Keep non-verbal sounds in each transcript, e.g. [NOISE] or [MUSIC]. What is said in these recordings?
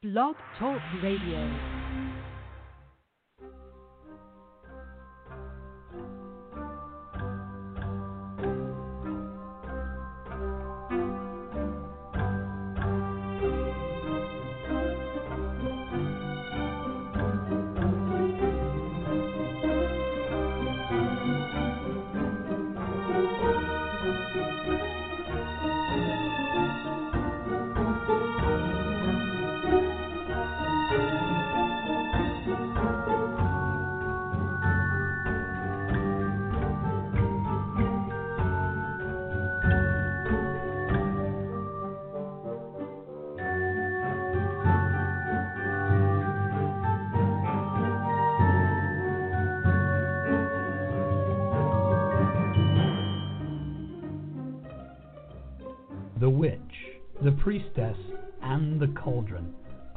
Blog Talk Radio.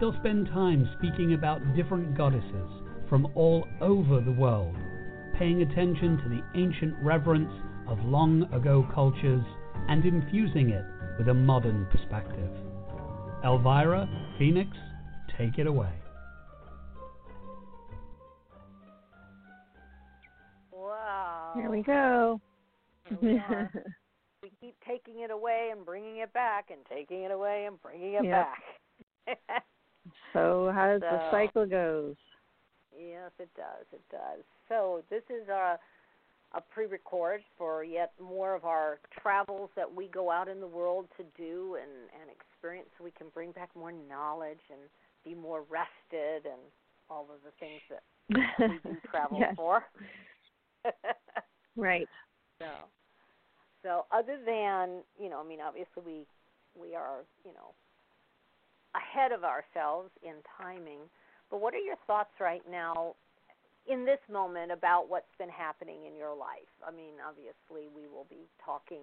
They'll spend time speaking about different goddesses from all over the world, paying attention to the ancient reverence of long ago cultures and infusing it with a modern perspective. Elvira, Phoenix, take it away. Wow. Here we go. Here uh, we [LAUGHS] we keep taking it away and bringing it back and taking it away and bringing it Yep. back. [LAUGHS] so how does the cycle goes. yes, it does. It does. So this is a a pre-record for yet more of our travels that we go out in the world to do and and experience so we can bring back more knowledge and be more rested and all of the things that we do [LAUGHS] travel Yes. for. Right. [LAUGHS] So, so other than you know, I mean, obviously we we are you know ahead of ourselves in timing. But what are your thoughts right now in this moment about what's been happening in your life? I mean, obviously we will be talking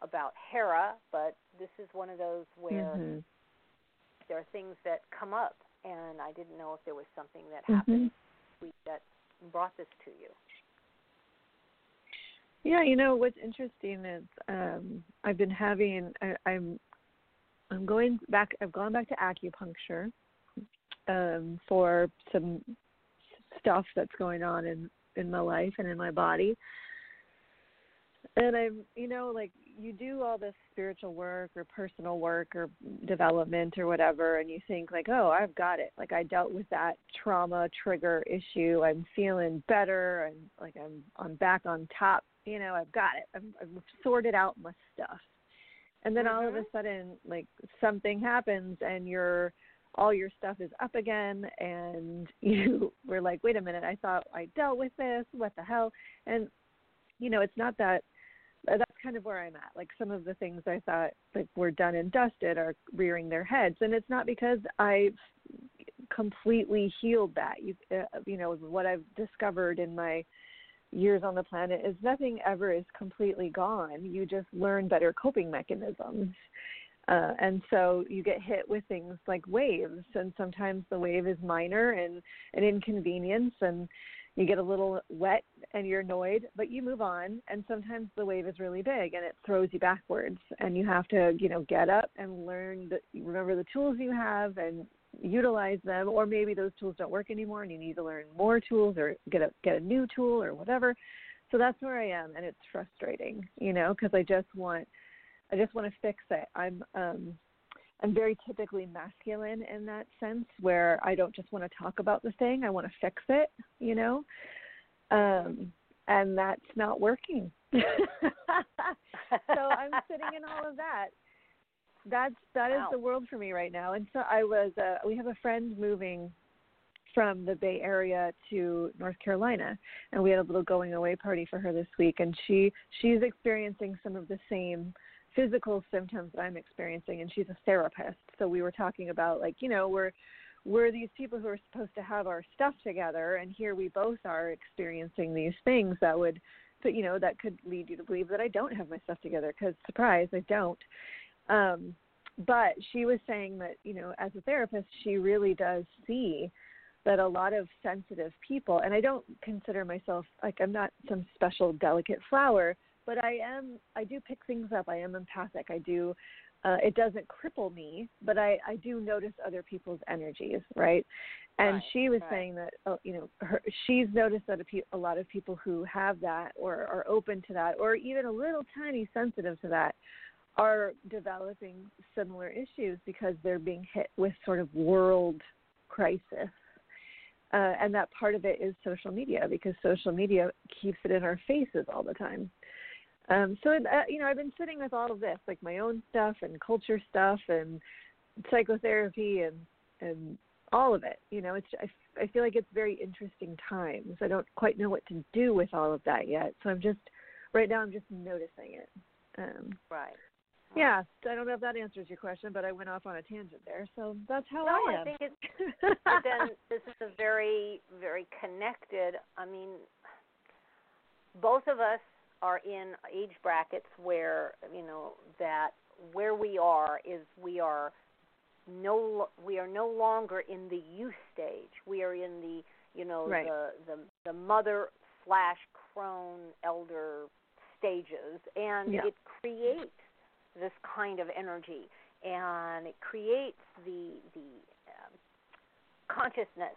about Hera, but this is one of those where Mhm. there are things that come up, and I didn't know if there was something that Mhm. happened week that brought this to you. Yeah, you know what's interesting is um I've been having I, I'm I'm going back I've gone back to acupuncture um for some stuff that's going on in in my life and in my body. And I'm you know like you do all this spiritual work or personal work or development or whatever and you think like oh I've got it. Like I dealt with that trauma trigger issue. I'm feeling better. And like I'm I'm back on top. You know I've got it. I've, I've sorted out my stuff and then all of a Mhm. sudden like something happens and your all your stuff is up again and [LAUGHS] you were like wait a minute I thought I dealt with this what the hell and you know it's not that that's kind of where I'm at. Like some of the things I thought like were done and dusted are rearing their heads, and it's not because I've completely healed that. You, uh, you know, what I've discovered in my years on the planet is nothing ever is completely gone. You just learn better coping mechanisms. Uh, and so you get hit with things like waves, and sometimes the wave is minor and an inconvenience, and you get a little wet and you're annoyed, but you move on. And sometimes the wave is really big and it throws you backwards, and you have to, you know, get up and learn that remember the tools you have and utilize them. Or maybe those tools don't work anymore, and you need to learn more tools or get a get a new tool or whatever. So that's where I am, and it's frustrating, you know, because I just want, I just want to fix it. I'm um I'm very typically masculine in that sense where I don't just want to talk about the thing, I want to fix it, you know? Um and that's not working. [LAUGHS] so I'm sitting in all of that. That's that is Wow. the world for me right now. And so I was uh we have a friend moving from the Bay Area to North Carolina, and we had a little going away party for her this week. And she she's experiencing some of the same physical symptoms that I'm experiencing, and she's a therapist. So we were talking about like you know we're we're these people who are supposed to have our stuff together and here we both are experiencing these things that would but you know that could lead you to believe that I don't have my stuff together because surprise I don't um but she was saying that you know as a therapist she really does see that a lot of sensitive people and I don't consider myself like I'm not some special delicate flower but I am I do pick things up I am empathic I do uh, it doesn't cripple me, but I, I do notice other people's energies, right? And right, she was right. saying that, oh, you know, her, she's noticed that a, pe- a lot of people who have that or are open to that or even a little tiny sensitive to that are developing similar issues because they're being hit with sort of world crisis. Uh, and that part of it is social media because social media keeps it in our faces all the time. Um, so, uh, you know, I've been sitting with all of this, like my own stuff and culture stuff and psychotherapy and and all of it. You know, it's I, I feel like it's very interesting times. I don't quite know what to do with all of that yet, so I'm just right now I'm just noticing it. Um, right. Yeah, I don't know if that answers your question, but I went off on a tangent there, so that's how no, I I am. think it's [LAUGHS] but then this is a very very connected. I mean, both of us are in age brackets where you know that where we are is we are no we are no longer in the youth stage. We are in the you know Right. the the the mother slash crone elder stages, and Yeah. it creates this kind of energy, and it creates the the um, consciousness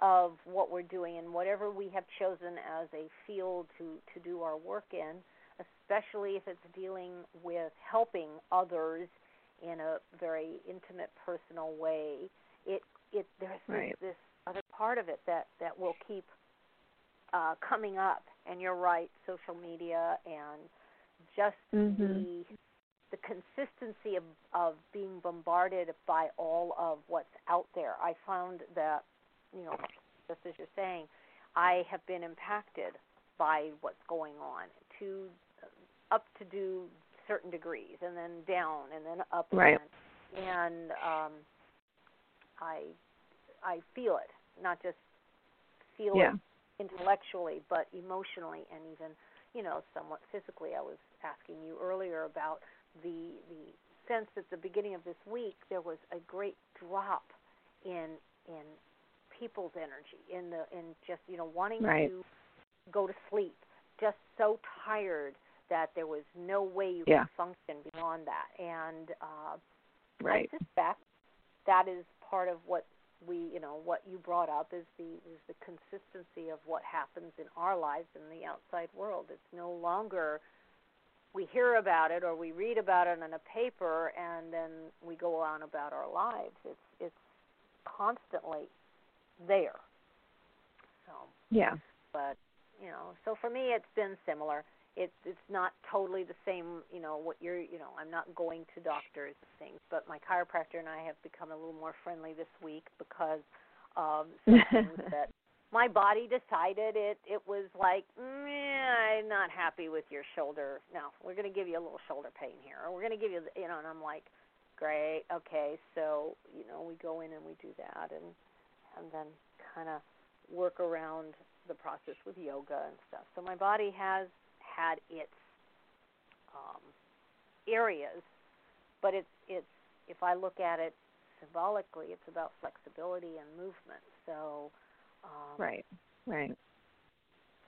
of what we're doing and whatever we have chosen as a field to to do our work in, especially if it's dealing with helping others in a very intimate, personal way. It it there's Right. this, this other part of it that that will keep uh, coming up. And you're right, social media and just Mhm. the the consistency of of being bombarded by all of what's out there. I found that you know, just as you're saying, I have been impacted by what's going on to up to do certain degrees and then down and then up Right. again. And um I I feel it, not just feel Yeah. it intellectually but emotionally and even, you know, somewhat physically. I was asking you earlier about the the sense at the beginning of this week there was a great drop in in people's energy in the in just you know wanting Right. to go to sleep just so tired that there was no way you Yeah. could function beyond that and uh Right. I suspect that is part of what we you know what you brought up is the is the consistency of what happens in our lives in the outside world it's no longer we hear about it or we read about it in a paper and then we go on about our lives. It's it's constantly there. So Yeah. but you know so for me it's been similar. It's it's not totally the same you know what you're you know i'm not going to doctors and things but my chiropractor and i have become a little more friendly this week because of some [LAUGHS] things that my body decided it it was like Meh, i'm not happy with your shoulder no we're going to give you a little shoulder pain here or we're going to give you you know and i'm like great okay so you know we go in and we do that and and then kind of work around the process with yoga and stuff. So my body has had its um, areas, but it's it's if I look at it symbolically, it's about flexibility and movement. So um, Right. Right.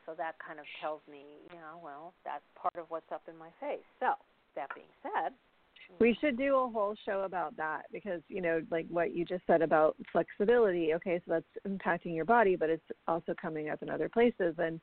So that kind of tells me, you know, well, that's part of what's up in my face. So that being said, We should do a whole show about that because, you know, like what you just said about flexibility. Okay, so that's impacting your body, but it's also coming up in other places and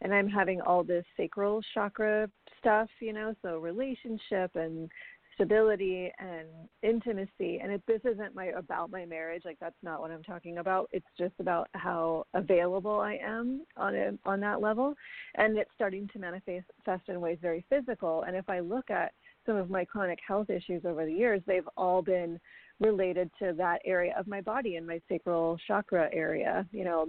and I'm having all this sacral chakra stuff, you know, so relationship and stability and intimacy. And if this isn't my about my marriage like that's not what i'm talking about. It's just about how available i am on a, on that level. And it's starting to manifest in ways very physical. And if i look at some of my chronic health issues over the years they've all been related to that area of my body and my sacral chakra area you know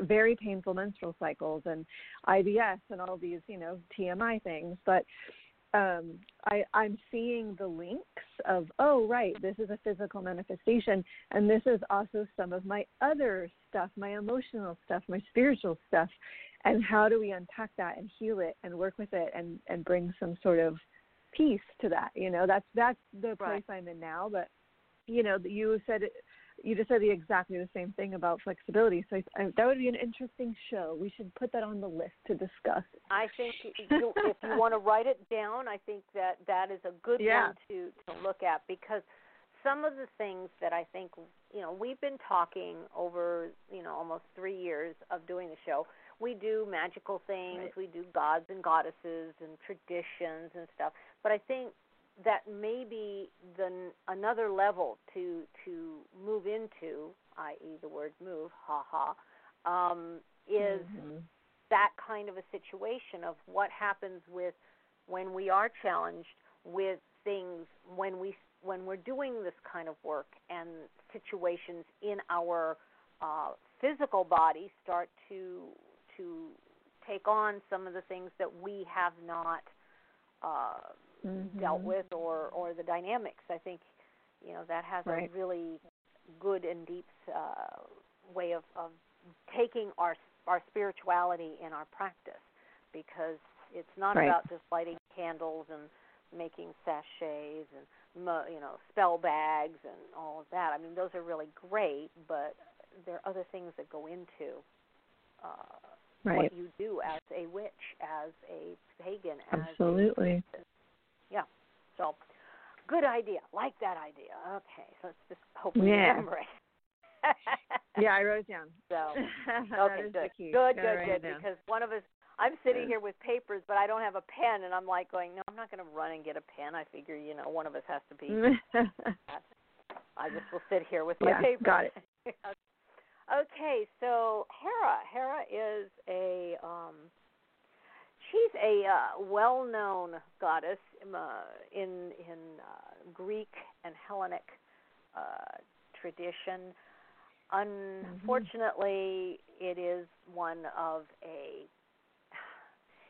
very painful menstrual cycles and IBS and all these you know TMI things. But um, I, I'm seeing the links of, oh, right, this is a physical manifestation, and this is also some of my other stuff, my emotional stuff, my spiritual stuff, and how do we unpack that and heal it and work with it and and bring some sort of peace to that? You know, that's that's the place Right. I'm in now. But you know, you said it, you just said the, exactly the same thing about flexibility. So I, I, that would be an interesting show. We should put that on the list to discuss. I think you, if you want to write it down, I think that that is a good Yeah. one to to look at because some of the things that I think you know we've been talking over you know almost three years of doing the show. We do magical things, Right. we do gods and goddesses and traditions and stuff. But I think that maybe the another level to to move into, i.e., the word move, ha ha, um, is Mhm. that kind of a situation of what happens with when we are challenged with things when we when we're doing this kind of work and situations in our uh, physical body start to to take on some of the things that we have not uh, dealt Mhm. with or or the dynamics. I think you know that has Right. a really good and deep uh, way of, of taking our our spirituality in our practice because it's not Right. about just lighting candles and making sachets and you know spell bags and all of that. I mean those are really great, but there are other things that go into uh, Right. what you do as a witch, as a pagan, as a Absolutely. Yeah. So, good idea. Like that idea. Okay, so let's just hope we Yeah. remember it. [LAUGHS] Yeah, I wrote it down. So, [LAUGHS] okay, is good. Good, good, good. Because one of us, I'm sitting here with papers, but I don't have a pen, and I'm like going, no, I'm not going to run and get a pen. I figure, you know, one of us has to be. [LAUGHS] I just will sit here with my Yeah, papers. got it. okay, so Hera. Hera is a um, she's a uh, well-known goddess um, uh, in in uh, Greek and Hellenic uh, tradition. Unfortunately, it is one of a.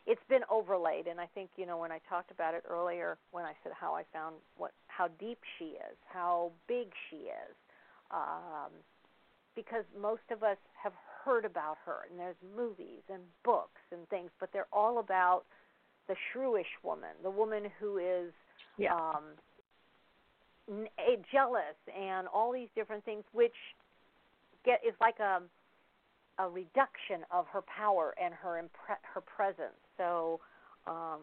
It's been overlaid, and I think you know when I talked about it earlier, when I said how I found what how deep she is, how big she is, um, because most of us have heard about her, and there's movies and books and things, but they're all about the shrewish woman, the woman who is Yeah. um, jealous and all these different things, which get is like a a reduction of her power and her impre- her presence. So um,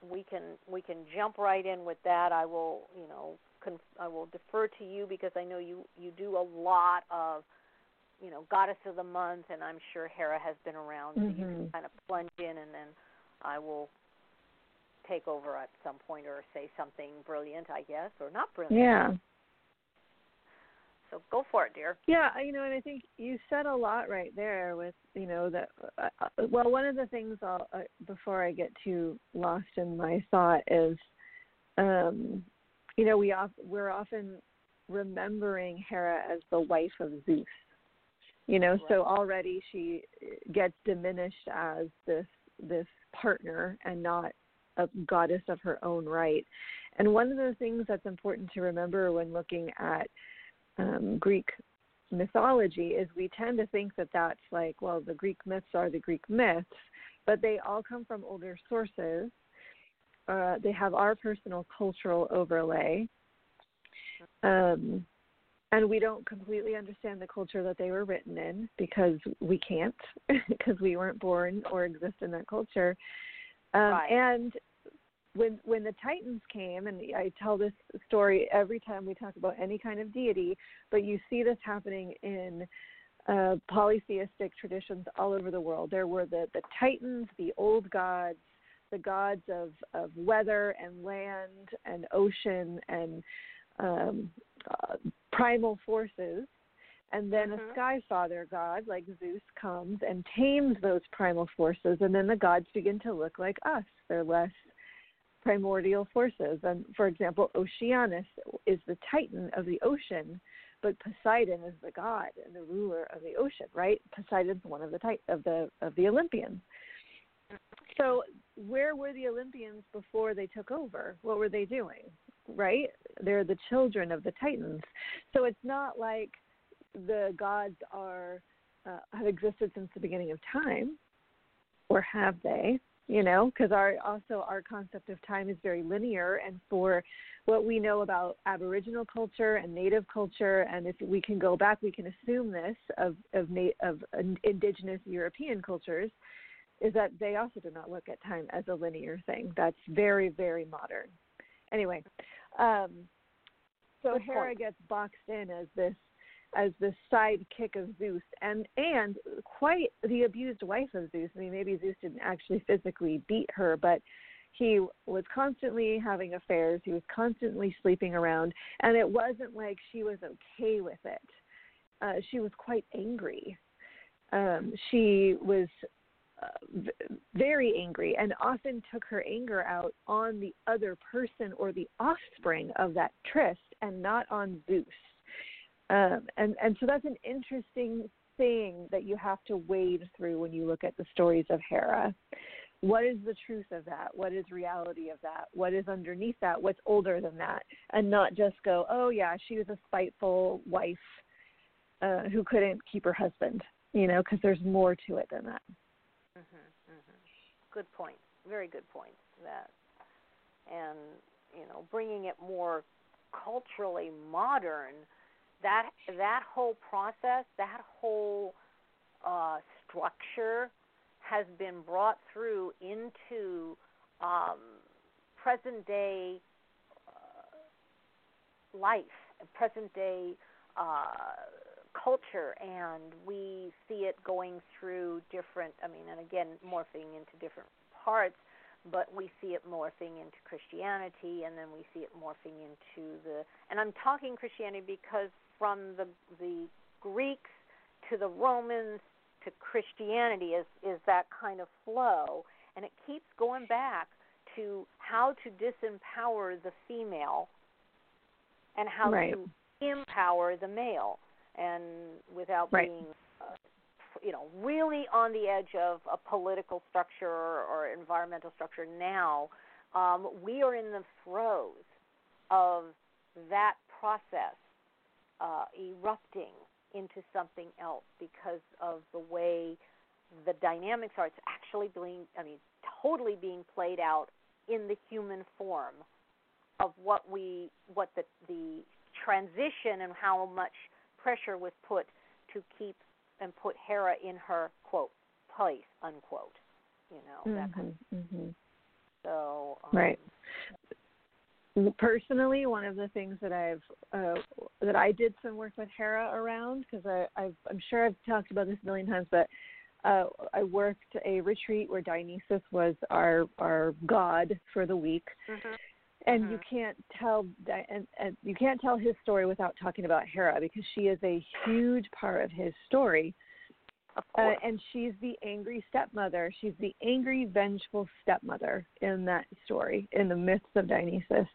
we can we can jump right in with that. I will you know conf- I will defer to you because I know you you do a lot of you know goddess of the month, and I'm sure Hera has been around, so you can Mhm. kind of plunge in, and then I will take over at some point or say something brilliant, I guess, or not brilliant. yeah. So go for it, dear. Yeah, you know, and I think you said a lot right there with, you know, that. Uh, uh, well, one of the things I'll uh, before I get too lost in my thought is, um, you know, we off, we're often remembering Hera as the wife of Zeus. You know, so already she gets diminished as this this partner and not a goddess of her own right. And one of the things that's important to remember when looking at um, Greek mythology is we tend to think that that's like, well, the Greek myths are the Greek myths, but they all come from older sources. Uh, they have our personal cultural overlay. Um, and we don't completely understand the culture that they were written in because we can't, [LAUGHS] because we weren't born or exist in that culture. Um, Right. And when when the Titans came, and I tell this story every time we talk about any kind of deity, but you see this happening in uh, polytheistic traditions all over the world. There were the the Titans, the old gods, the gods of of weather and land and ocean and um, uh, primal forces. And then Mhm. a sky father god like Zeus comes and tames those primal forces, and then the gods begin to look like us. They're less primordial forces. And for example, Oceanus is the titan of the ocean, but Poseidon is the god and the ruler of the ocean, right? Poseidon's one of the tit- of the of the Olympians. So where were the Olympians before they took over? What were they doing? Right? They're the children of the Titans. So it's not like the gods are uh, have existed since the beginning of time, or have they? You know, because our also our concept of time is very linear, and for what we know about Aboriginal culture and Native culture, and if we can go back, we can assume this of of, of indigenous European cultures is that they also do not look at time as a linear thing. That's very, very modern. Anyway, um, so Hera gets boxed in as this as the sidekick of Zeus and and quite the abused wife of Zeus. I mean, maybe Zeus didn't actually physically beat her, but he was constantly having affairs. He was constantly sleeping around, and it wasn't like she was okay with it. Uh, she was quite angry. Um, she was very angry and often took her anger out on the other person or the offspring of that tryst and not on Zeus. Um, and and so that's an interesting thing that you have to wade through when you look at the stories of Hera. What is the truth of that? What is reality of that? What is underneath that? What's older than that? And not just go, oh yeah, she was a spiteful wife uh, who couldn't keep her husband. You know, because there's more to it than that. Good point. Very good point. That, and you know, bringing it more culturally modern. That that whole process, that whole uh, structure, has been brought through into um, present day uh, life, present day uh, culture and we see it going through different i mean and again morphing into different parts but we see it morphing into christianity and then we see it morphing into the and i'm talking christianity because from the the greeks to the romans to christianity is is that kind of flow and it keeps going back to how to disempower the female and how right. to empower the male and without right. being uh, you know really on the edge of a political structure or environmental structure now um, we are in the throes of that process uh, erupting into something else because of the way the dynamics are. It's actually being, I mean, totally being played out in the human form of what we, what the the transition and how much pressure was put to keep and put Hera in her quote place unquote. You know mm-hmm, that kind of. Mm-hmm. So um, right. Personally, one of the things that I've uh, that I did some work with Hera around because I I've, I'm sure I've talked about this a million times, but uh, I worked a retreat where Dionysus was our our god for the week, mm-hmm and mm-hmm. you can't tell and, and you can't tell his story without talking about Hera because she is a huge part of his story. Uh, and she's the angry stepmother. She's the angry, vengeful stepmother in that story, in the myths of Dionysus.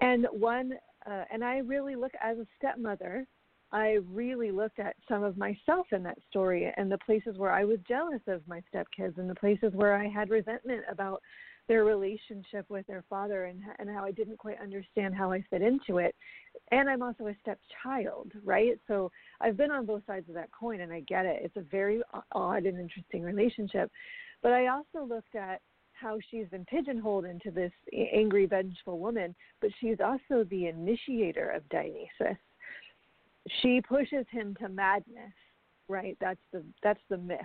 And one, uh, and I really look as a stepmother. I really looked at some of myself in that story and the places where I was jealous of my stepkids and the places where I had resentment about their relationship with their father and and how I didn't quite understand how I fit into it. And I'm also a stepchild, right? So I've been on both sides of that coin and I get it. It's a very odd and interesting relationship. But I also looked at how she's been pigeonholed into this angry, vengeful woman, but she's also the initiator of Dionysus. She pushes him to madness, right? That's the that's the myth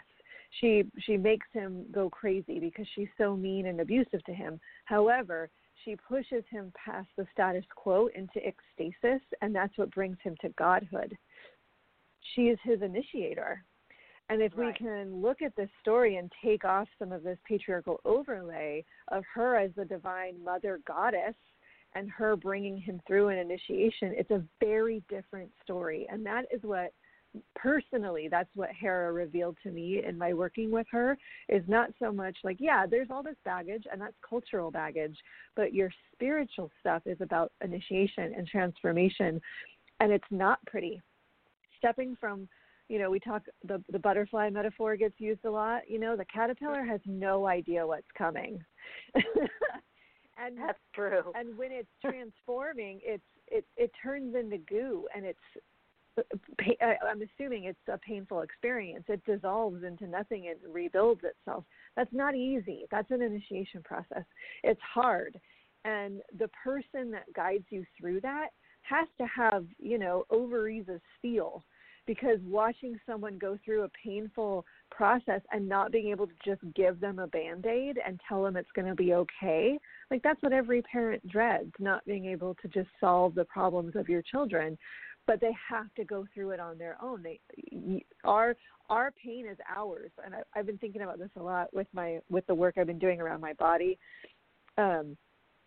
she she makes him go crazy because she's so mean and abusive to him. However, she pushes him past the status quo into ecstasis, and that's what brings him to godhood. She is his initiator. And if right. we can look at this story and take off some of this patriarchal overlay of her as the divine mother goddess and her bringing him through an initiation, it's a very different story. And that is what personally that's what hera revealed to me in my working with her is not so much like yeah there's all this baggage and that's cultural baggage but your spiritual stuff is about initiation and transformation and it's not pretty stepping from you know, we talk the the butterfly metaphor gets used a lot. You know, the caterpillar has no idea what's coming. [LAUGHS] and that's true. And when it's transforming, it's it it turns into goo, and it's Uh, I'm assuming it's a painful experience. It dissolves into nothing and rebuilds itself. That's not easy. That's an initiation process. It's hard. And the person that guides you through that has to have, you know, ovaries of steel because watching someone go through a painful process and not being able to just give them a band-aid and tell them it's going to be okay like that's what every parent dreads not being able to just solve the problems of your children but they have to go through it on their own. They our our pain is ours, and I, I've been thinking about this a lot with my with the work I've been doing around my body. Um,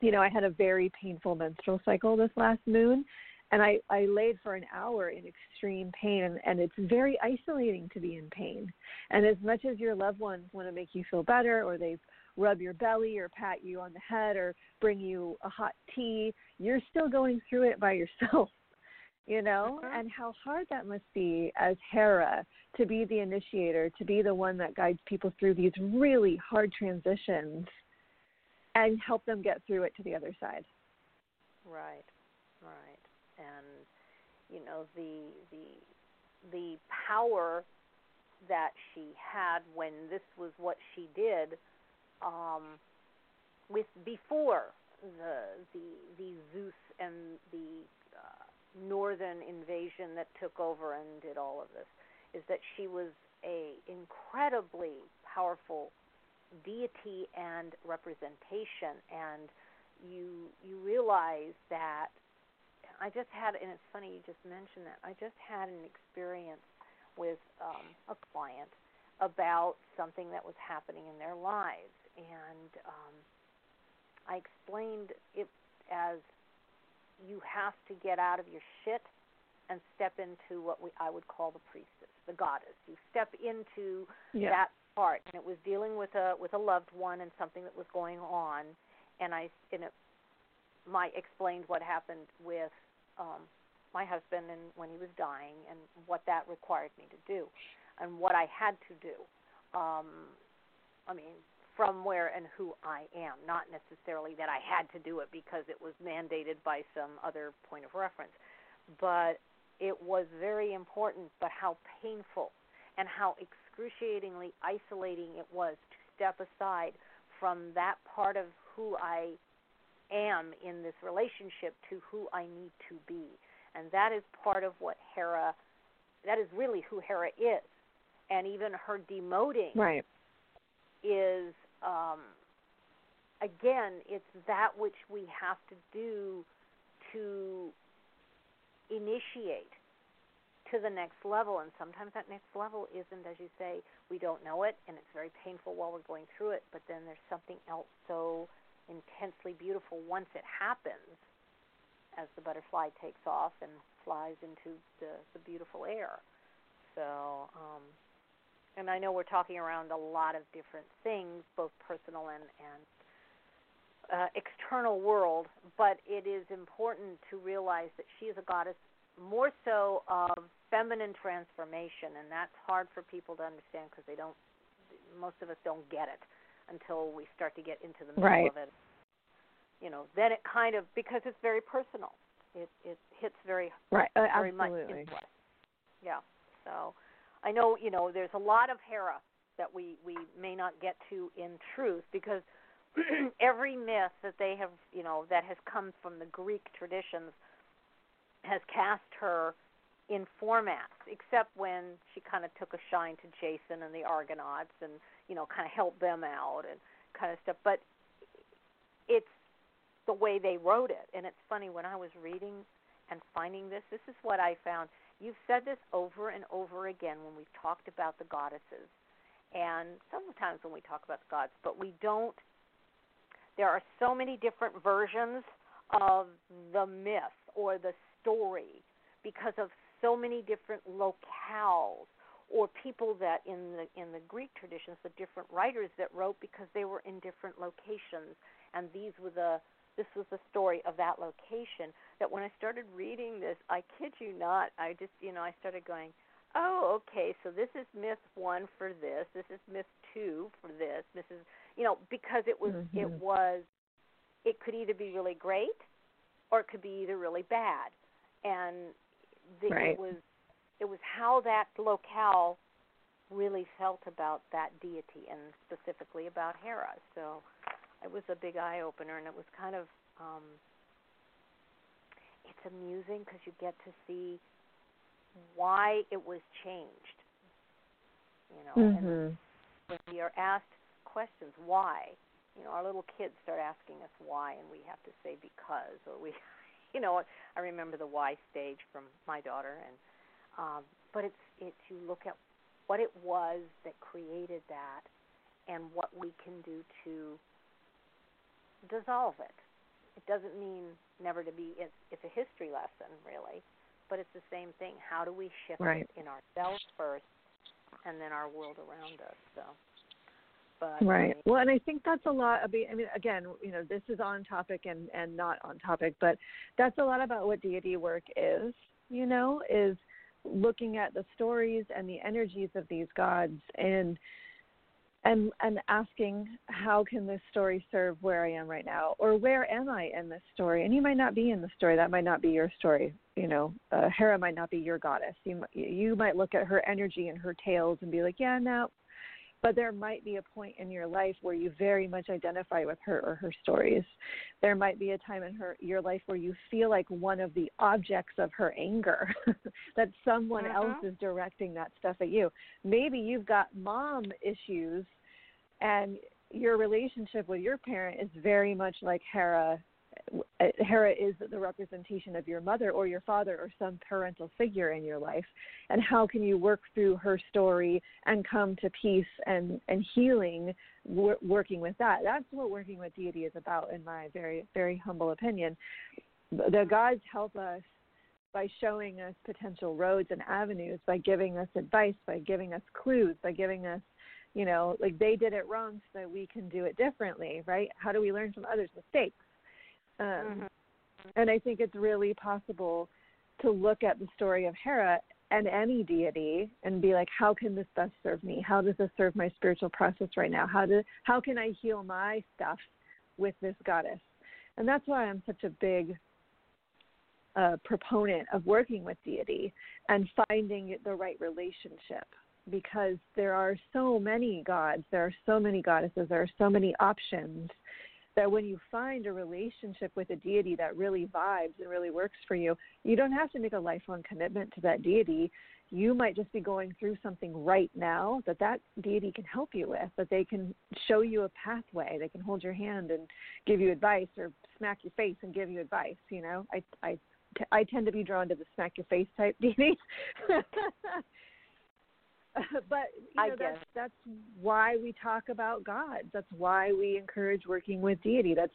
you know, I had a very painful menstrual cycle this last moon, and I I laid for an hour in extreme pain, and, and it's very isolating to be in pain. And as much as your loved ones want to make you feel better, or they rub your belly or pat you on the head or bring you a hot tea, you're still going through it by yourself you know, mm-hmm. and how hard that must be as Hera to be the initiator, to be the one that guides people through these really hard transitions and help them get through it to the other side. Right, right. And you know, the the the power that she had when this was what she did um with before the the the Zeus and the northern invasion that took over and did all of this is that she was a incredibly powerful deity and representation. And you you realize that I just had and it's funny you just mentioned that I just had an experience with um, a client about something that was happening in their lives. And um, I explained it as you have to get out of your shit and step into what we I would call the priestess, the goddess. You step into yeah. that part, and it was dealing with a with a loved one and something that was going on, and I and it, my explained what happened with um, my husband and when he was dying and what that required me to do, and what I had to do. Um, I mean, from where and who I am, not necessarily that I had to do it because it was mandated by some other point of reference. But it was very important, but how painful and how excruciatingly isolating it was to step aside from that part of who I am in this relationship to who I need to be. And that is part of what Hera, that is really who Hera is. And even her demoting right is um, again, it's that which we have to do to initiate to the next level. And sometimes that next level isn't, as you say, we don't know it, and it's very painful while we're going through it. But then there's something else so intensely beautiful once it happens, as the butterfly takes off and flies into the, the beautiful air. So, um, and I know we're talking around a lot of different things, both personal and and uh, external world, but it is important to realize that she is a goddess more so of feminine transformation, and that's hard for people to understand because they don't. Most of us don't get it until we start to get into the middle right. of it. You know, then it kind of because it's very personal. It it hits very right, uh, very absolutely. much into us. Yeah. So I know you know there's a lot of Hera that we we may not get to in truth because [CLEARS THROAT] every myth that they have you know that has come from the Greek traditions has cast her in formats, except when she kind of took a shine to Jason and the Argonauts and you know kind of helped them out and kind of stuff. But it's the way they wrote it, and it's funny when I was reading and finding this. This is what I found. You've said this over and over again when we've talked about the goddesses, and sometimes when we talk about the gods, but we don't. There are so many different versions of the myth or the story because of so many different locales or people that in the in the Greek traditions, the different writers that wrote because they were in different locations, and these were the this was the story of that location. That when I started reading this, I kid you not, I just, you know, I started going, oh, okay, so this is myth one for this, this is myth two for this, this is, you know, because it was, mm-hmm. it was, it could either be really great, or it could be either really bad, and the, right. it was, it was how that locale really felt about that deity, and specifically about Hera. So, it was a big eye opener, and it was kind of, um, it's amusing because you get to see why it was changed. You know, mm-hmm. and when we are asked questions, why? You know, our little kids start asking us why, and we have to say because, or we, [LAUGHS] you know, I remember the why stage from my daughter, and um, but it's it's you look at what it was that created that, and what we can do to dissolve it. It doesn't mean never to be. It's it's a history lesson, really but it's the same thing. How do we shift right. it in ourselves first, and then our world around us? So. But, right. I mean, well, and I think that's a lot. I mean, I mean, again, you know, this is on topic and and not on topic, but that's a lot about what deity work is. You know, is looking at the stories and the energies of these gods and and and asking how can this story serve where I am right now? Or where am I in this story? And you might not be in the story. That might not be your story you know. Uh, Hera might not be your goddess. You you might look at her energy and her tales and be like yeah no but there might be a point in your life where you very much identify with her or her stories there might be a time in her your life where you feel like one of the objects of her anger [LAUGHS] that someone uh-huh. else is directing that stuff at you maybe you've got mom issues and your relationship with your parent is very much like Hera Uh, Hera is the representation of your mother or your father or some parental figure in your life. And how can you work through her story and come to peace and and healing working with that? That's what working with deity is about in my very very humble opinion. The gods help us by showing us potential roads and avenues by giving us advice by giving us clues by giving us you know like they did it wrong so that we can do it differently right? How do we learn from others mistakes um, mm-hmm. And I think it's really possible to look at the story of Hera and any deity and be like, how can this best serve me? How does this serve my spiritual process right now? How do how can I heal my stuff with this goddess? And that's why I'm such a big uh, proponent of working with deity and finding the right relationship because there are so many gods, there are so many goddesses, there are so many options that when you find a relationship with a deity that really vibes and really works for you, you don't have to make a lifelong commitment to that deity. You might just be going through something right now that that deity can help you with, that they can show you a pathway, they can hold your hand and give you advice or smack your face and give you advice, you know. I I I tend to be drawn to the smack your face type [LAUGHS] deities. [LAUGHS] but you know, that's that's why we talk about God. That's why we encourage working with deity. That's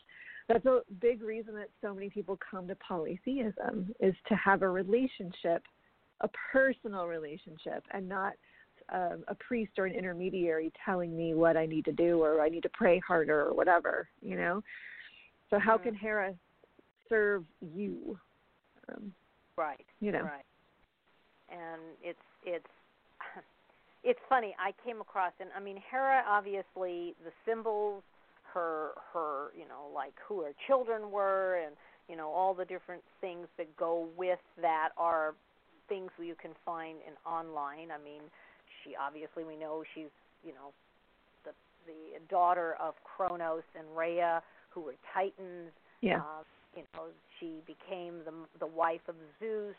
that's a big reason that so many people come to polytheism is to have a relationship, a personal relationship, and not um, a priest or an intermediary telling me what I need to do or I need to pray harder or whatever. You know. So how mm-hmm. can Hera serve you? Um, right. You know. Right. And it's it's it's funny. I came across, and I mean, Hera obviously the symbols, her her you know like who her children were, and you know all the different things that go with that are things you can find in online. I mean, she obviously we know she's you know the the daughter of Kronos and Rhea, who were titans. Yeah. Uh, you know, she became the the wife of Zeus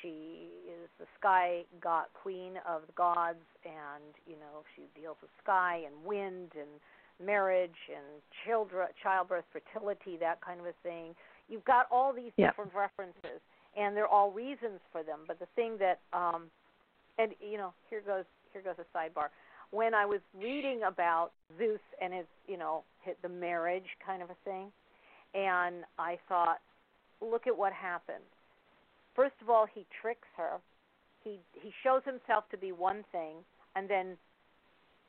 she is the sky god queen of the gods and you know she deals with sky and wind and marriage and children childbirth fertility that kind of a thing. You've got all these yeah. different references and they're all reasons for them. But the thing that um and you know here goes here goes a sidebar. When i was reading about zeus and his you know his, the marriage kind of a thing and i thought look at what happened first of all he tricks her he he shows himself to be one thing and then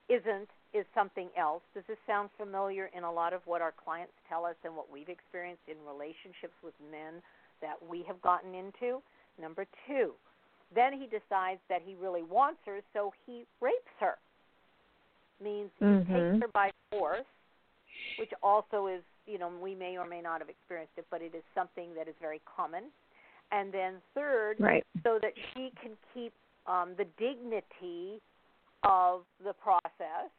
isn't is something else does this sound familiar in a lot of what our clients tell us and what we've experienced in relationships with men that we have gotten into number 2 Then he decides that he really wants her, so he rapes her. Means he Mhm. takes her by force, which also is, you know, we may or may not have experienced it, but it is something that is very common. And then third, Right. so that she can keep um, the dignity of the process,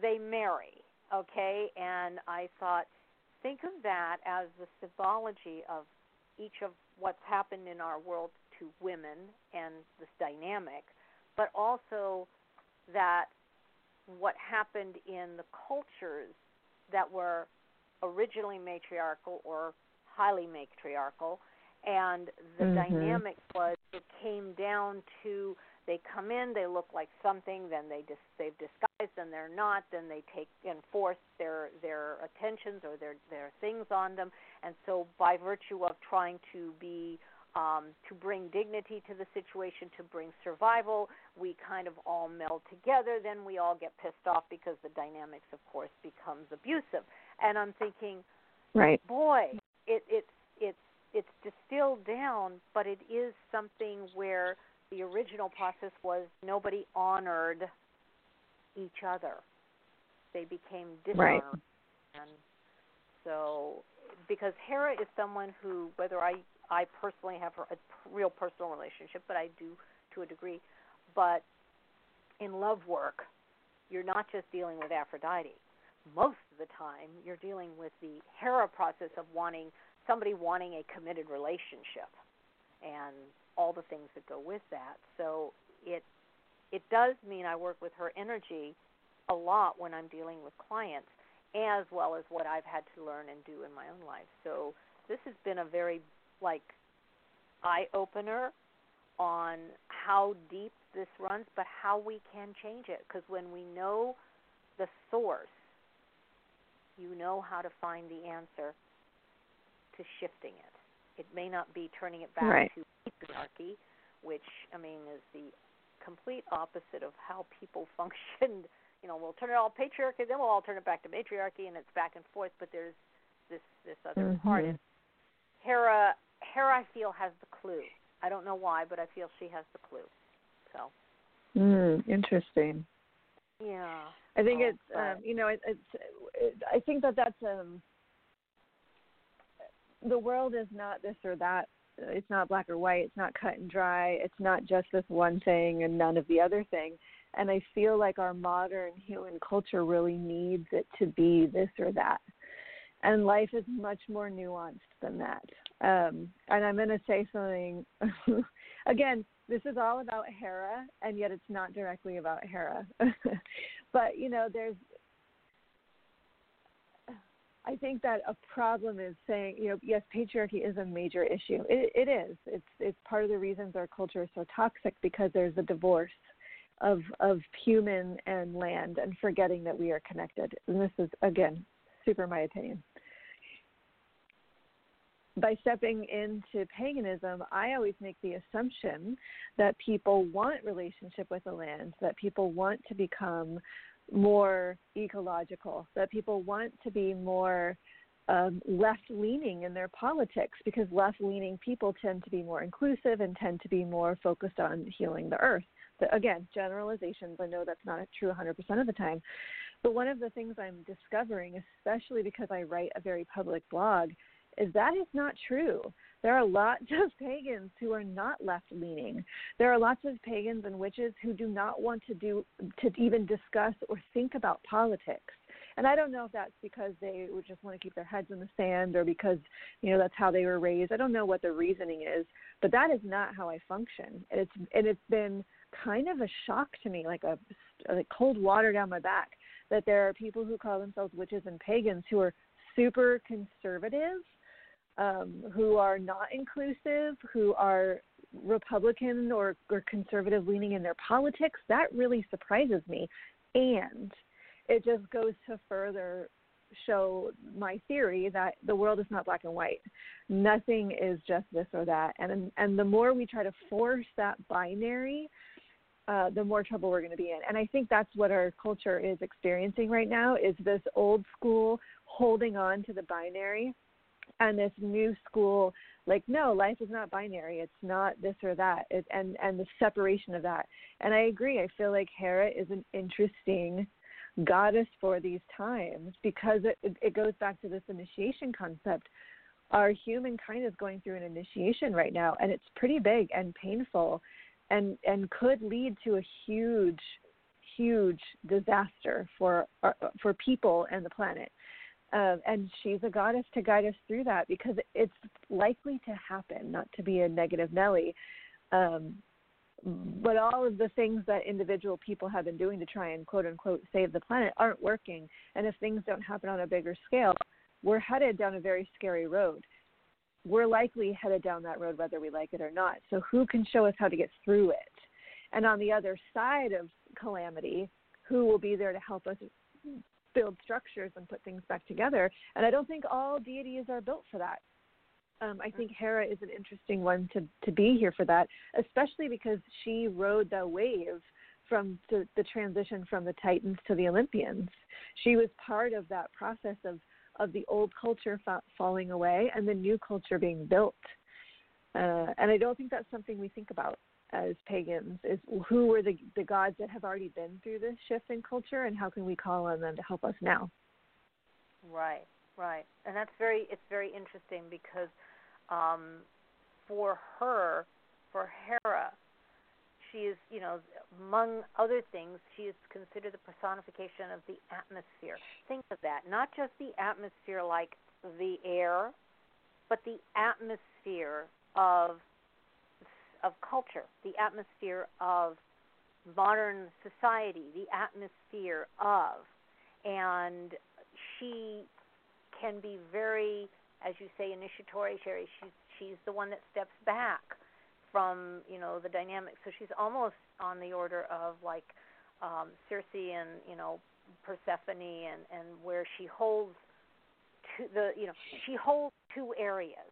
they marry. Okay, and I thought, think of that as the symbology of each of what's happened in our world to women and this dynamic, but also that what happened in the cultures that were originally matriarchal or highly matriarchal and the Mhm. dynamic was it came down to they come in they look like something then they dis- they've disguised and they're not then they take and force their their attentions or their their things on them and so by virtue of trying to be um, to bring dignity to the situation, to bring survival. We kind of all meld together. Then we all get pissed off because the dynamics, of course, becomes abusive. And I'm thinking, Right. boy, it, it's it's it's distilled down, but it is something where the original process was nobody honored each other. They became Right. and so because Hera is someone who, whether I I personally have her, a real personal relationship, but I do to a degree. But in love work, you're not just dealing with Aphrodite. Most of the time, you're dealing with the Hera process of wanting somebody wanting a committed relationship, and all the things that go with that. So it it does mean I work with her energy a lot when I'm dealing with clients, as well as what I've had to learn and do in my own life. So this has been a very like eye opener on how deep this runs, but how we can change it. Because when we know the source, you know how to find the answer to shifting it. It may not be turning it back Right. to patriarchy, which I mean is the complete opposite of how people [LAUGHS] functioned. You know, we'll turn it all patriarchy, then we'll all turn it back to matriarchy, and it's back and forth. But there's this this other part. Mhm. And Hera, Hera, I feel has the clue. I don't know why, but I feel she has the clue. So Mm, interesting. yeah, I think Oh, it's um, you know it, it's it, I think that that's um the world is not this or that. It's not black or white. It's not cut and dry. It's not just this one thing and none of the other thing. And I feel like our modern human culture really needs it to be this or that. And life is much more nuanced than that. Um, and I'm going to say something [LAUGHS] again. This is all about Hera, and yet it's not directly about Hera. [LAUGHS] but you know, there's I think that a problem is saying, you know, yes, patriarchy is a major issue. It, it is. It's it's part of the reasons our culture is so toxic because there's a divorce of of human and land and forgetting that we are connected. And this is again super my opinion. By stepping into paganism, I always make the assumption that people want relationship with the land, that people want to become more ecological, that people want to be more um, left leaning in their politics because left leaning people tend to be more inclusive and tend to be more focused on healing the earth. But again, generalizations, I know that's not true 100% of the time. But one of the things I'm discovering, especially because I write a very public blog, is that is not true. There are lots [LAUGHS] of pagans who are not left leaning. There are lots of pagans and witches who do not want to do to even discuss or think about politics. And I don't know if that's because they would just want to keep their heads in the sand or because, you know, that's how they were raised. I don't know what the reasoning is, but that is not how I function. And it's and it's been kind of a shock to me, like a like cold water down my back, that there are people who call themselves witches and pagans who are super conservative um, who are not inclusive, who are Republican or, or conservative leaning in their politics, that really surprises me. And it just goes to further show my theory that the world is not black and white. Nothing is just this or that. And and the more we try to force that binary, uh, the more trouble we're going to be in. And I think that's what our culture is experiencing right now is this old school holding on to the binary and this new school like no life is not binary. It's not this or that. It, and and the separation of that. And i agree. I feel like hera is an interesting goddess for these times because it it goes back to this initiation concept. Our humankind is going through an initiation right now and it's pretty big and painful and and could lead to a huge huge disaster for uh, for people and the planet um, and she's a goddess to guide us through that because it's likely to happen not to be a negative nelly. Um, but all of the things that individual people have been doing to try and quote unquote save the planet aren't working. And if things don't happen on a bigger scale we're headed down a very scary road. We're likely headed down that road whether we like it or not. So who can show us how to get through it? And on the other side of calamity who will be there to help us build structures and put things back together. And I don't think all deities are built for that. Um, I think Hera is an interesting one to, to be here for that, especially because she rode the wave from the, the transition from the Titans to the Olympians. She was part of that process of, of the old culture fa- falling away and the new culture being built. Uh, and I don't think that's something we think about as pagans is who were the the gods that have already been through this shift in culture and how can we call on them to help us now? Right right. And that's very it's very interesting because um for her for hera she is you know among other things she is considered the personification of the atmosphere. Think of that. Not just the atmosphere like the air but the atmosphere of of culture, the atmosphere of modern society, the atmosphere of. And she can be very, as you say, initiatory. Sherry, she's she's the one that steps back from you know the dynamics. So she's almost on the order of like um, Circe and you know Persephone, and and where she holds to the you know she holds two areas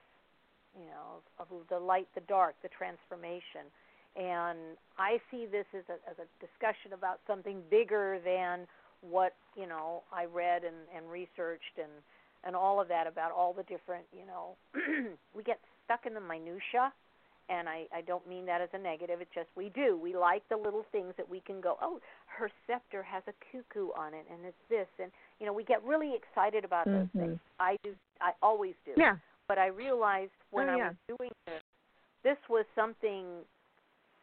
you know, of, of the light, the dark, the transformation. And I see this as a, as a discussion about something bigger than what you know I read and, and researched and and all of that about all the different you know [CLEARS THROAT] we get stuck in the minutia and I, I don't mean that as a negative. It's just we do. We like the little things that we can go oh her scepter has a cuckoo on it and it's this and you know we get really excited about mm-hmm. those things. I do I always do. Yeah but I realized when oh, I was doing this, this was something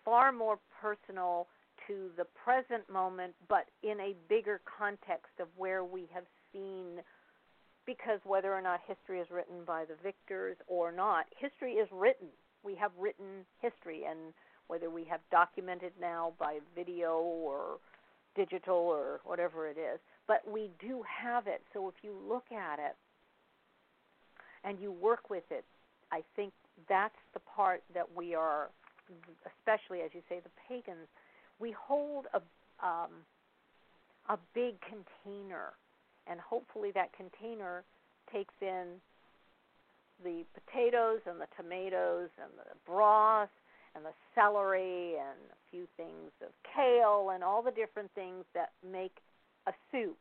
far more personal to the present moment, but in a bigger context of where we have seen. Because whether or not history is written by the victors or not, history is written. We have written history, and whether we have documented now by video or digital or whatever it is, but we do have it. So if you look at it, and you work with it, I think that's the part that we are, especially as you say, the pagans, we hold a um, a big container, and hopefully that container takes in the potatoes and the tomatoes and the broth and the celery and a few things of kale and all the different things that make a soup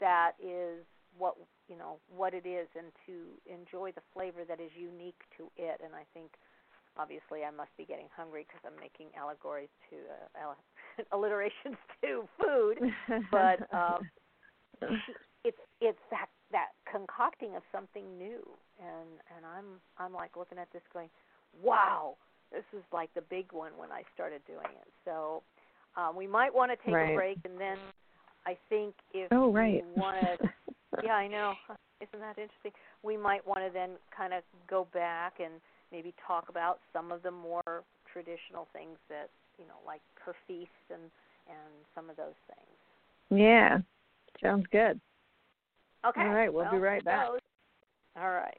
that is what you know what it is and to enjoy the flavor that is unique to it and i think obviously i must be getting hungry because i'm making allegories to uh, [LAUGHS] alliterations [LAUGHS] to food but um [LAUGHS] it's it's that that concocting of something new and and i'm i'm like looking at this going wow this is like the big one when i started doing it so um, we might want to take right. a break and then i think if oh, right. you want to yeah, I know. Isn't that interesting? We might want to then kind of go back and maybe talk about some of the more traditional things that you know, like her feast and and some of those things. Yeah, sounds good. Okay. All right, we'll well, be right back. All right.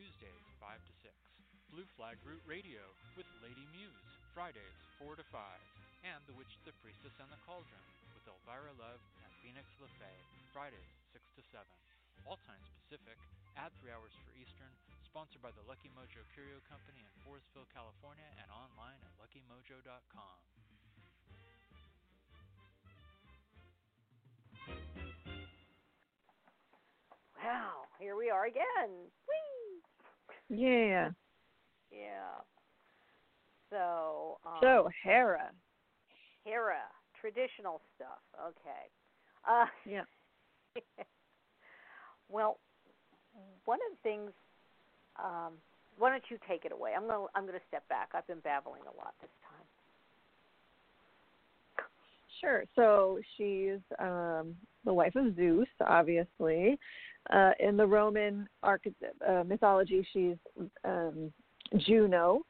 Tuesdays 5 to 6, Blue Flag Root Radio with Lady Muse, Fridays 4 to 5, and The Witch, the Priestess, and the Cauldron with Elvira Love and Phoenix LeFae, Fridays 6 to 7. All times Pacific, add 3 hours for Eastern, sponsored by the Lucky Mojo Curio Company in Forestville, California, and online at luckymojo.com. Wow, here we are again. Whee! Yeah. Yeah. So. Um, So Hera. Hera, traditional stuff. Okay. Uh, Yeah. [LAUGHS] well, one of the things. Um, why don't you take it away? I'm gonna I'm gonna step back. I've been babbling a lot this time. Sure. So she's um, the wife of Zeus, obviously. Uh, in the Roman arch- uh, mythology, she's um, Juno,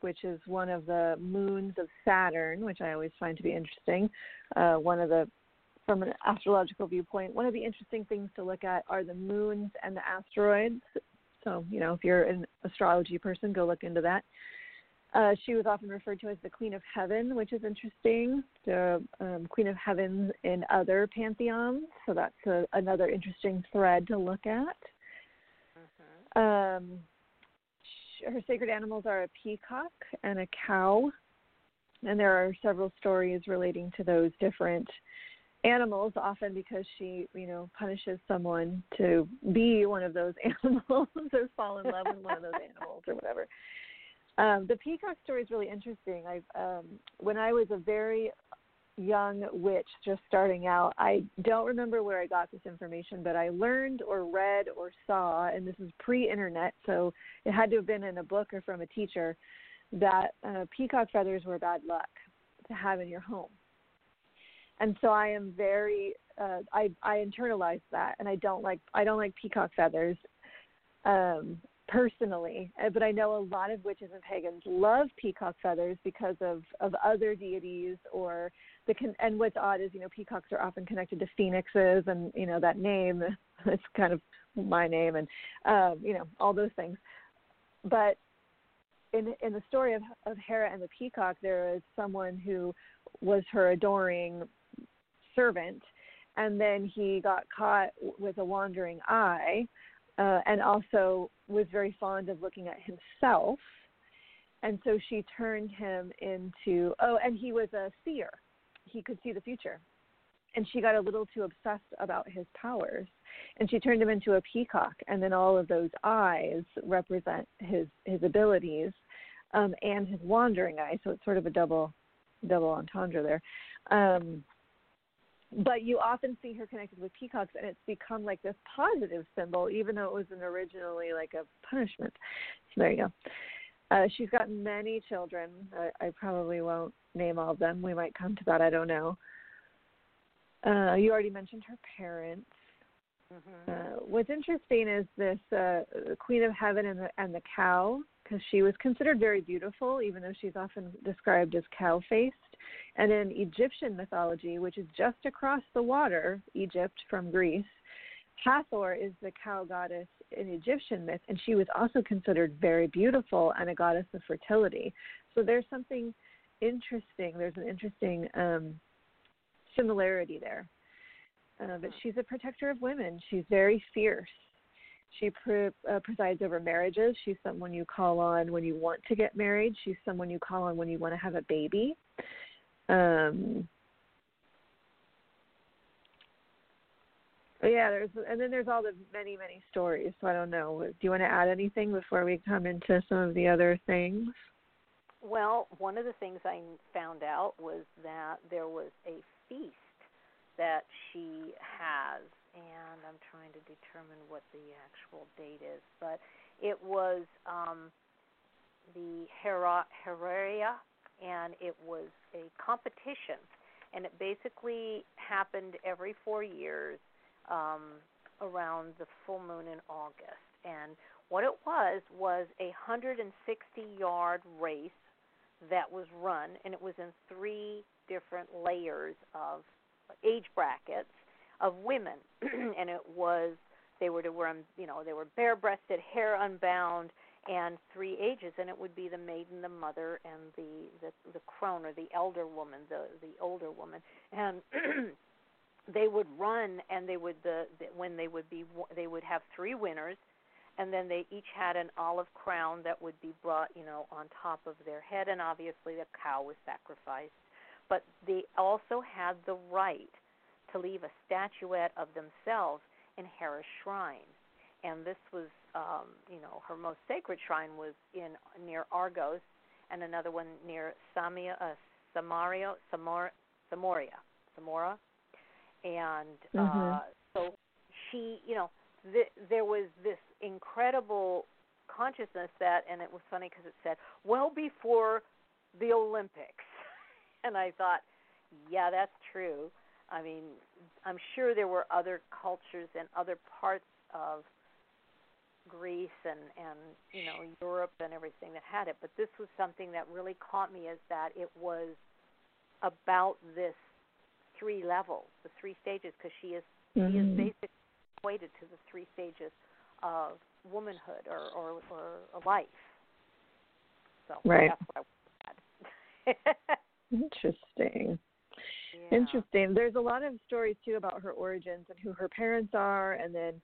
which is one of the moons of Saturn, which I always find to be interesting. Uh, one of the, from an astrological viewpoint, one of the interesting things to look at are the moons and the asteroids. So, you know, if you're an astrology person, go look into that. Uh, she was often referred to as the Queen of Heaven, which is interesting. The um, Queen of Heaven in other pantheons, so that's a, another interesting thread to look at. Mm-hmm. Um, her sacred animals are a peacock and a cow, and there are several stories relating to those different animals. Often because she, you know, punishes someone to be one of those [LAUGHS] animals or fall in love with one of those [LAUGHS] animals or whatever. Um, the peacock story is really interesting. I um, when I was a very young witch just starting out, I don't remember where I got this information, but I learned or read or saw, and this is pre-internet, so it had to have been in a book or from a teacher, that uh, peacock feathers were bad luck to have in your home. And so I am very uh, I I internalized that, and I don't like I don't like peacock feathers. Um, personally, uh, but I know a lot of witches and pagans love peacock feathers because of of other deities or the con- and what's odd is you know peacocks are often connected to phoenixes and you know that name [LAUGHS] it's kind of my name and um, you know all those things, but in in the story of of Hera and the peacock there is someone who was her adoring servant and then he got caught with a wandering eye uh, and also was very fond of looking at himself. And so she turned him into, oh, and he was a seer. He could see the future. And she got a little too obsessed about his powers. And she turned him into a peacock. And then all of those eyes represent his, his abilities um, and his wandering eye. So it's sort of a double double entendre there. Um, but you often see her connected with peacocks and it's become like this positive symbol even though it was an originally like a punishment. So there you go. Uh, she's got many children. I, I probably won't name all of them. We might come to that. I don't know. Uh, you already mentioned her parents. Mm-hmm. uh, what's interesting is this uh, queen of heaven and the, and the cow because she was considered very beautiful even though she's often described as cow faced and in egyptian mythology which is just across the water egypt from greece hathor is the cow goddess in egyptian myth and she was also considered very beautiful and a goddess of fertility so there's something interesting there's an interesting um, similarity there uh, but she's a protector of women. She's very fierce. She pre- uh, presides over marriages. She's someone you call on when you want to get married. She's someone you call on when you want to have a baby. Um, yeah, there's and then there's all the many many stories. So I don't know. Do you want to add anything before we come into some of the other things? Well, one of the things I found out was that there was a feast that she has, and I'm trying to determine what the actual date is, but it was um, the Hera, Heraria, and it was a competition, and it basically happened every four years um, around the full moon in August. And what it was was a 160 yard race that was run, and it was in three different layers of age brackets of women, [CLEARS THROAT] and it was they were to wear you know they were bare breasted, hair unbound, and three ages, and it would be the maiden, the mother, and the the, the crone or the elder woman, the the older woman, and [CLEARS THROAT] they would run, and they would the, the when they would be they would have three winners, and then they each had an olive crown that would be brought you know on top of their head, and obviously the cow was sacrificed, but they also had the right to leave a statuette of themselves in Hera's shrine, and this was um, you know, her most sacred shrine was in near Argos, and another one near Samia, uh, Samaria, Samor, Samoria, Samora, and uh, mm-hmm. so she, you know, th- there was this incredible consciousness that, and it was funny because it said well before the Olympics, [LAUGHS] and I thought, yeah, that's true. I mean, I'm sure there were other cultures and other parts of Greece and and you know Europe and everything that had it, but this was something that really caught me is that it was about this three levels, the three stages, because she is mm-hmm. she is basically equated to the three stages of womanhood or or, or a life. So right. that's what I. [LAUGHS] Interesting. Yeah. Interesting. There's a lot of stories too about her origins and who her parents are, and then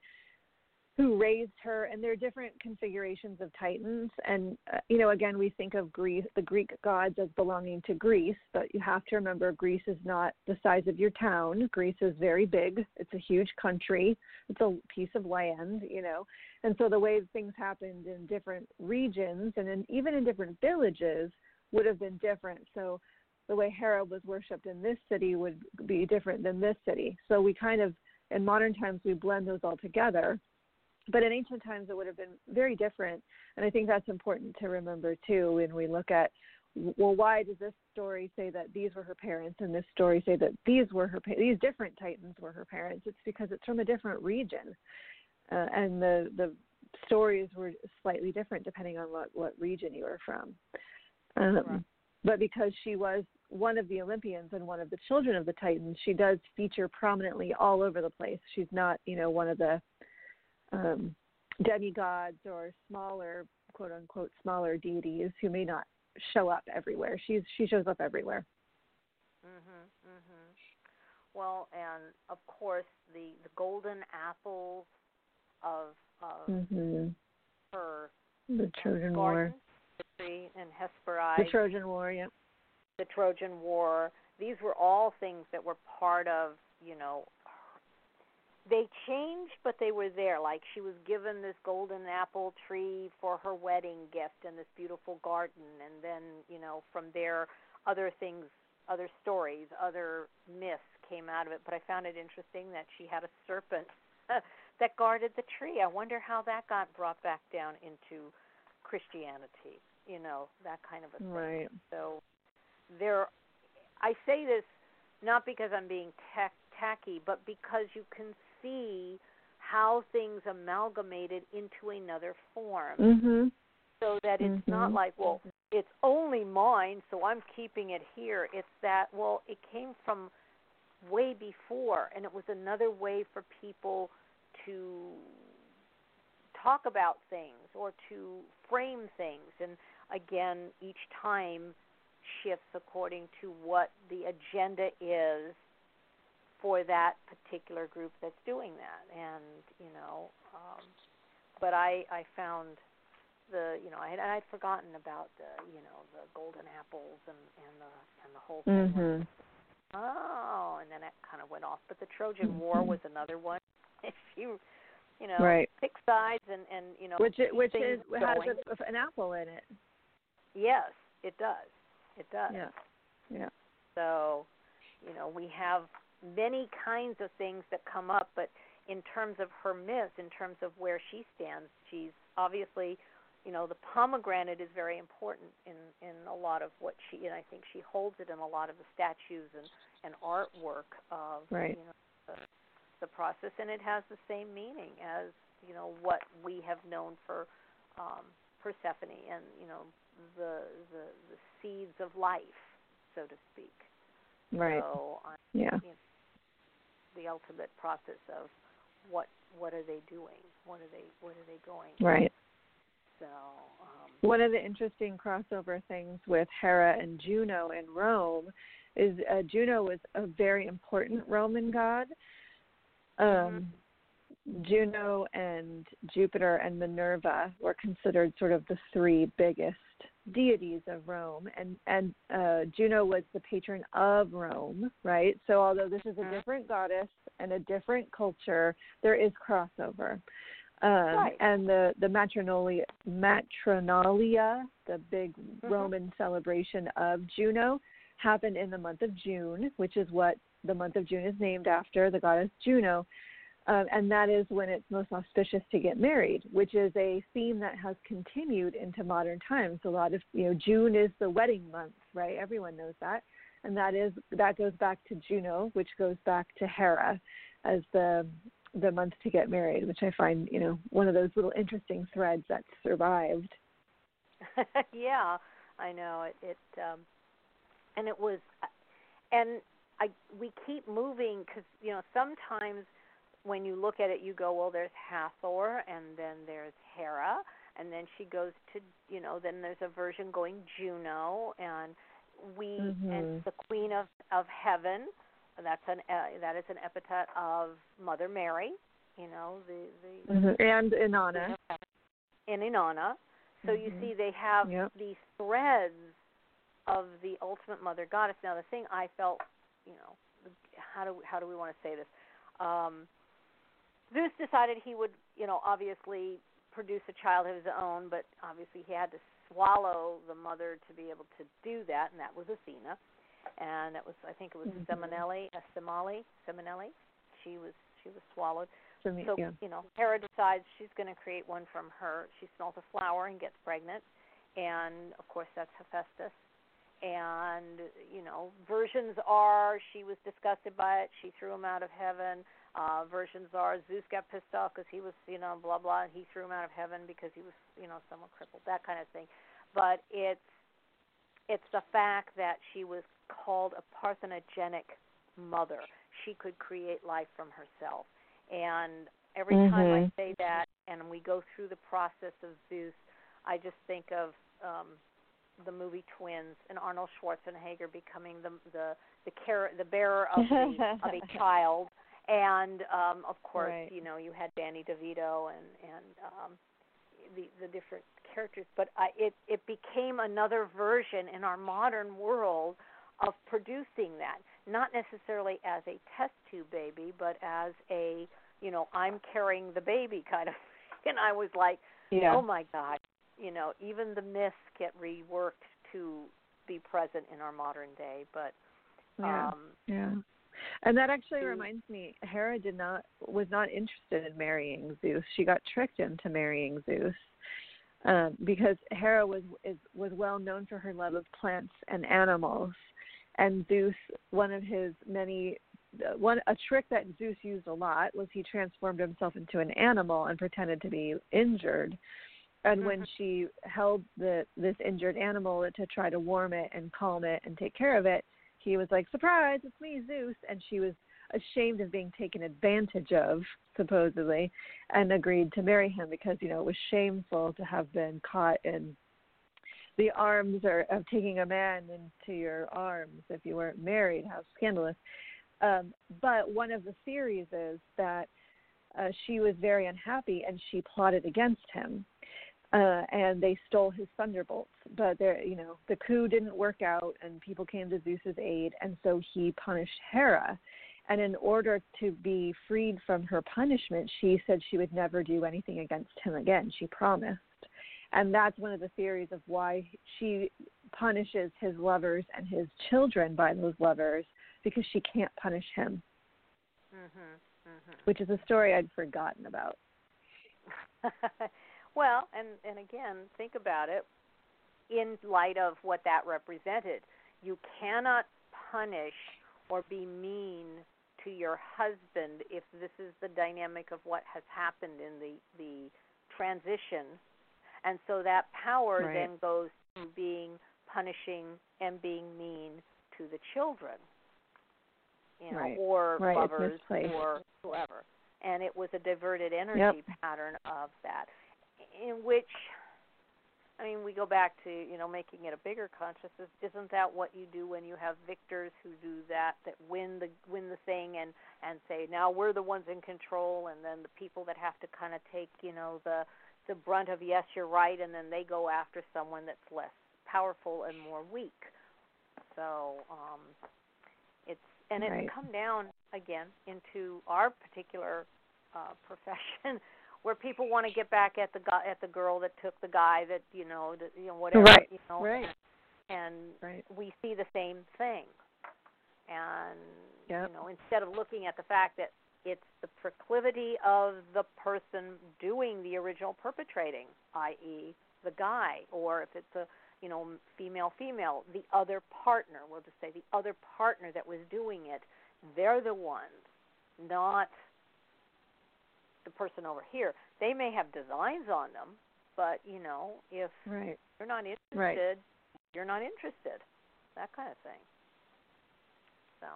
who raised her and there are different configurations of titans. And uh, you know again we think of greece the greek gods as belonging to greece but you have to remember greece is not the size of your town. Greece is very big. It's a huge country. It's a piece of land you know. And so the way things happened in different regions and in, even in different villages would have been different. So the way hera was worshipped in this city would be different than this city. So we kind of in modern times we blend those all together but in ancient times it would have been very different. And i think that's important to remember too when we look at well why does this story say that these were her parents and this story say that these were her these different titans were her parents? It's because it's from a different region. Uh, and the the stories were slightly different depending on what what region you were from. Um, right. but because she was one of the olympians and one of the children of the titans she does feature prominently all over the place. She's not you know one of the um, demigods or smaller, quote unquote, smaller deities who may not show up everywhere. She's she shows up everywhere. Mhm. Mhm. Well, and of course the the golden apples of of mm-hmm. her the Trojan garden, War and Hesperides. The Trojan War, yeah. The Trojan War. These were all things that were part of you know they changed, but they were there. Like she was given this golden apple tree for her wedding gift and this beautiful garden, and then you know from there, other things, other stories, other myths came out of it. But I found it interesting that she had a serpent [LAUGHS] that guarded the tree. I wonder how that got brought back down into Christianity. You know that kind of a thing. Right. So there, I say this not because I'm being tech tacky, but because you can see how things amalgamated into another form. Mm-hmm. So that it's mm-hmm. not like, well, it's only mine, so I'm keeping it here. It's that, well, it came from way before, and it was another way for people to talk about things or to frame things. And again, each time shifts according to what the agenda is for that particular group that's doing that. And you know um but i i found the you know i had i'd forgotten about the you know the golden apples and and the and the whole thing. Mm-hmm. oh and then it kind of went off. But the trojan mm-hmm. war was another one. [LAUGHS] If you you know right. pick sides and and you know which it, which is has a, an apple in it. Yes it does. It does. Yeah. Yeah. So you know we have many kinds of things that come up, but in terms of her myth, in terms of where she stands, she's obviously, you know, the pomegranate is very important in in a lot of what she, and I think she holds it in a lot of the statues and and artwork of right. you know the, the process, and it has the same meaning as you know what we have known for um, Persephone and you know the the the seeds of life, so to speak. Right. So, yeah. you know, the ultimate process of what what are they doing? What are they what are they going? Right. So. Um, One of the interesting crossover things with Hera and Juno in Rome is uh, Juno was a very important Roman god. Um, Juno and Jupiter and Minerva were considered sort of the three biggest deities of Rome, and and uh, Juno was the patron of Rome, right? So although this is a Mhm. different goddess and a different culture, there is crossover. Um, Right. And the the matronalia, matronalia, the big Mhm. Roman celebration of Juno, happened in the month of June, which is what the month of June is named after, the goddess Juno. Um, and that is when it's most auspicious to get married, which is a theme that has continued into modern times. A lot of you know June is the wedding month, right? Everyone knows that, and that is that goes back to Juno, which goes back to Hera as the the month to get married, which I find you know one of those little interesting threads that survived. [LAUGHS] yeah, I know it. It um, and it was, and I we keep moving because you know sometimes when you look at it, you go, well, there's Hathor, and then there's Hera, and then she goes to you know then there's a version going Juno, and we Mhm. and the Queen of of Heaven. That's an uh, that is an epithet of Mother Mary. You know the the Mm-hmm. And Inanna. in Inanna. So you Mhm. see, they have Yep. these threads of the ultimate mother goddess. Now, the thing I felt, you know, how do how do we want to say this? Um, Zeus decided he would, you know, obviously produce a child of his own, but obviously he had to swallow the mother to be able to do that, and that was Athena. And it was, I think it was Mhm. Seminelli, uh, Semali, Seminelli. She was she was swallowed. Me, So yeah. you know, Hera decides she's going to create one from her. She smells a flower and gets pregnant, and of course that's Hephaestus. And you know, versions are she was disgusted by it. She threw him out of heaven. Uh, versions are Zeus got pissed off because he was you know blah blah, and he threw him out of heaven because he was you know somewhat crippled. That kind of thing. But it's it's the fact that she was called a parthenogenic mother. She could create life from herself. And every time I Mhm. say that and we go through the process of Zeus, I just think of um the movie Twins and Arnold Schwarzenegger becoming the the the car- the bearer of the of a [LAUGHS] child and um of course, Right. you know, you had Danny DeVito and and um the the different characters, but I, it it became another version in our modern world of producing that, not necessarily as a test tube baby, but as a you know I'm carrying the baby kind of. [LAUGHS] And I was like, Yeah. oh my god, you know, even the myths get reworked to be present in our modern day. But yeah. um, Yeah. And that actually Mm. reminds me, Hera did not was not interested in marrying Zeus. She got tricked into marrying Zeus. Um, because Hera was is was well known for her love of plants and animals, and Zeus, one of his many, uh, one a trick that Zeus used a lot was he transformed himself into an animal and pretended to be injured, and when she held the this injured animal to try to warm it and calm it and take care of it, he was like, "Surprise, it's me, Zeus," and she was ashamed of being taken advantage of, supposedly, and agreed to marry him because you know it was shameful to have been caught in the arms or of taking a man into your arms if you weren't married. How scandalous! Um, but one of the theories is that uh, she was very unhappy and she plotted against him uh, and they stole his thunderbolts. But there, you know, the coup didn't work out, and people came to Zeus's aid, and so he punished Hera. And in order to be freed from her punishment, she said she would never do anything against him again. She promised, and that's one of the theories of why she punishes his lovers and his children by those lovers because she can't punish him, mhm, mhm. which is a story I'd forgotten about. [LAUGHS] well, and and again, think about it in light of what that represented. You cannot punish or be mean to your husband if this is the dynamic of what has happened in the the transition and so that power Right. then goes to being punishing and being mean to the children you know Right. or Right, lovers or whoever and it was a diverted energy pattern of that in which I mean, we go back to you know making it a bigger consciousness. Isn't that what you do when you have victors who do that, that win the win the thing and and say now we're the ones in control, and then the people that have to kind of take you know the the brunt of yes you're right, and then they go after someone that's less powerful and more weak. So um, it's and it's Right. come down again into our particular uh, [LAUGHS] profession where people want to get back at the guy at the girl that took the guy that you know that, you know whatever Right, you know right. and Right. we see the same thing and Yep. you know instead of looking at the fact that it's the proclivity of the person doing the original perpetrating i.e. the guy or if it's a you know female female the other partner we'll just say the other partner that was doing it they're the ones not the person over here they may have designs on them but you know if Right. you're not interested, Right. you're not interested. That kind of thing. So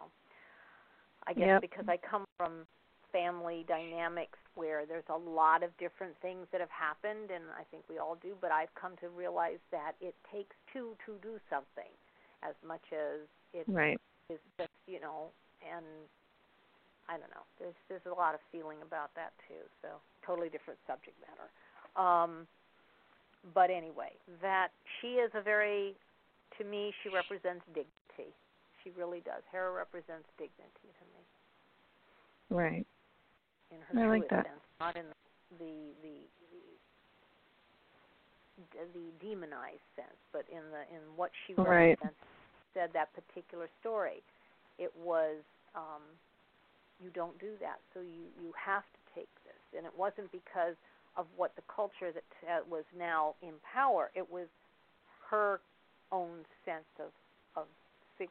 I guess Yep. because I come from family dynamics where there's a lot of different things that have happened and I think we all do, but I've come to realize that it takes two to do something as much as it Right. is just, you know, and I don't know. There's there's a lot of feeling about that too. So totally different subject matter. Um but anyway, that she is a very to me she represents dignity. She really does. Hera represents dignity to me Right. in her I like that. sense, not in the the the, the demonized sense, but in the in what she Right. Said that particular story, it was um, you don't do that, so you you have to take this, and it wasn't because of what the culture that uh, was now in power. It was her own sense of of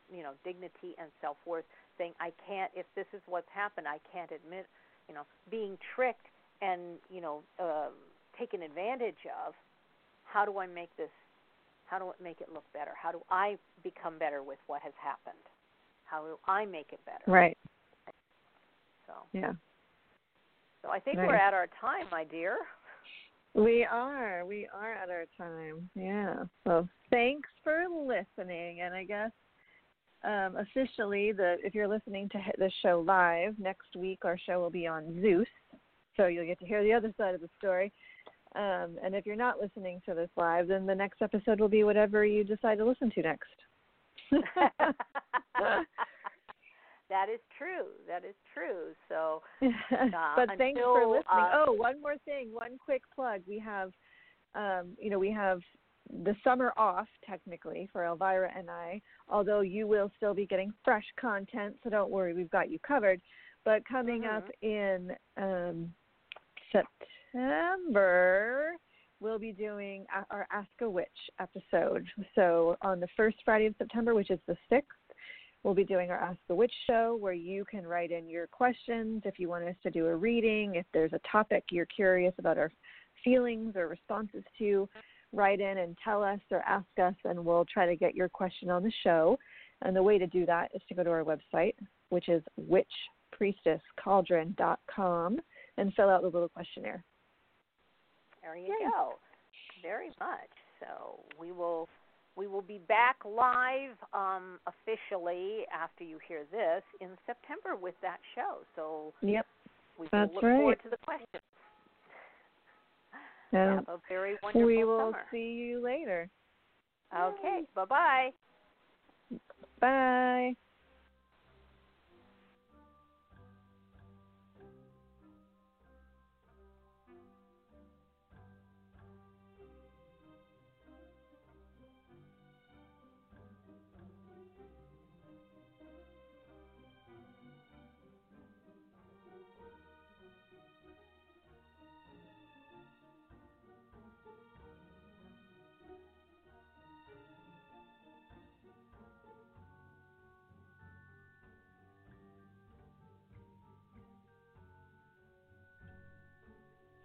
you know dignity and self worth, saying I can't if this is what's happened, I can't admit you know being tricked and you know uh, taken advantage of. How do I make this? How do I make it look better? How do I become better with what has happened? How do I make it better? Right. So, Yeah. so I think Nice. we're at our time, my dear. We are. We are at our time. Yeah. So thanks for listening. And I guess um, officially, the if you're listening to the show live next week, our show will be on Zeus. So you'll get to hear the other side of the story. Um, and if you're not listening to this live, then the next episode will be whatever you decide to listen to next. [LAUGHS] [LAUGHS] that is true. That is true. So, [LAUGHS] but thanks for listening. uh, oh, one more thing, one quick plug. We have, um, you know, we have the summer off technically for Elvira and I. Although you will still be getting fresh content, so don't worry, we've got you covered. But coming up in um, September, we'll be doing our Ask a Witch episode. So on the first Friday of September, which is the sixth. We'll be doing our Ask the Witch show where you can write in your questions if you want us to do a reading, if there's a topic you're curious about our feelings or responses to, write in and tell us or ask us, and we'll try to get your question on the show. And the way to do that is to go to our website, which is witchpriestesscauldron.com, and fill out the little questionnaire. There you Yay. go. Very much. So we will we will be back live um, officially after you hear this in September with that show. So Yep. we That's look right. forward to the questions. And Have a very wonderful we will summer. see you later. Okay. Bye bye. Bye.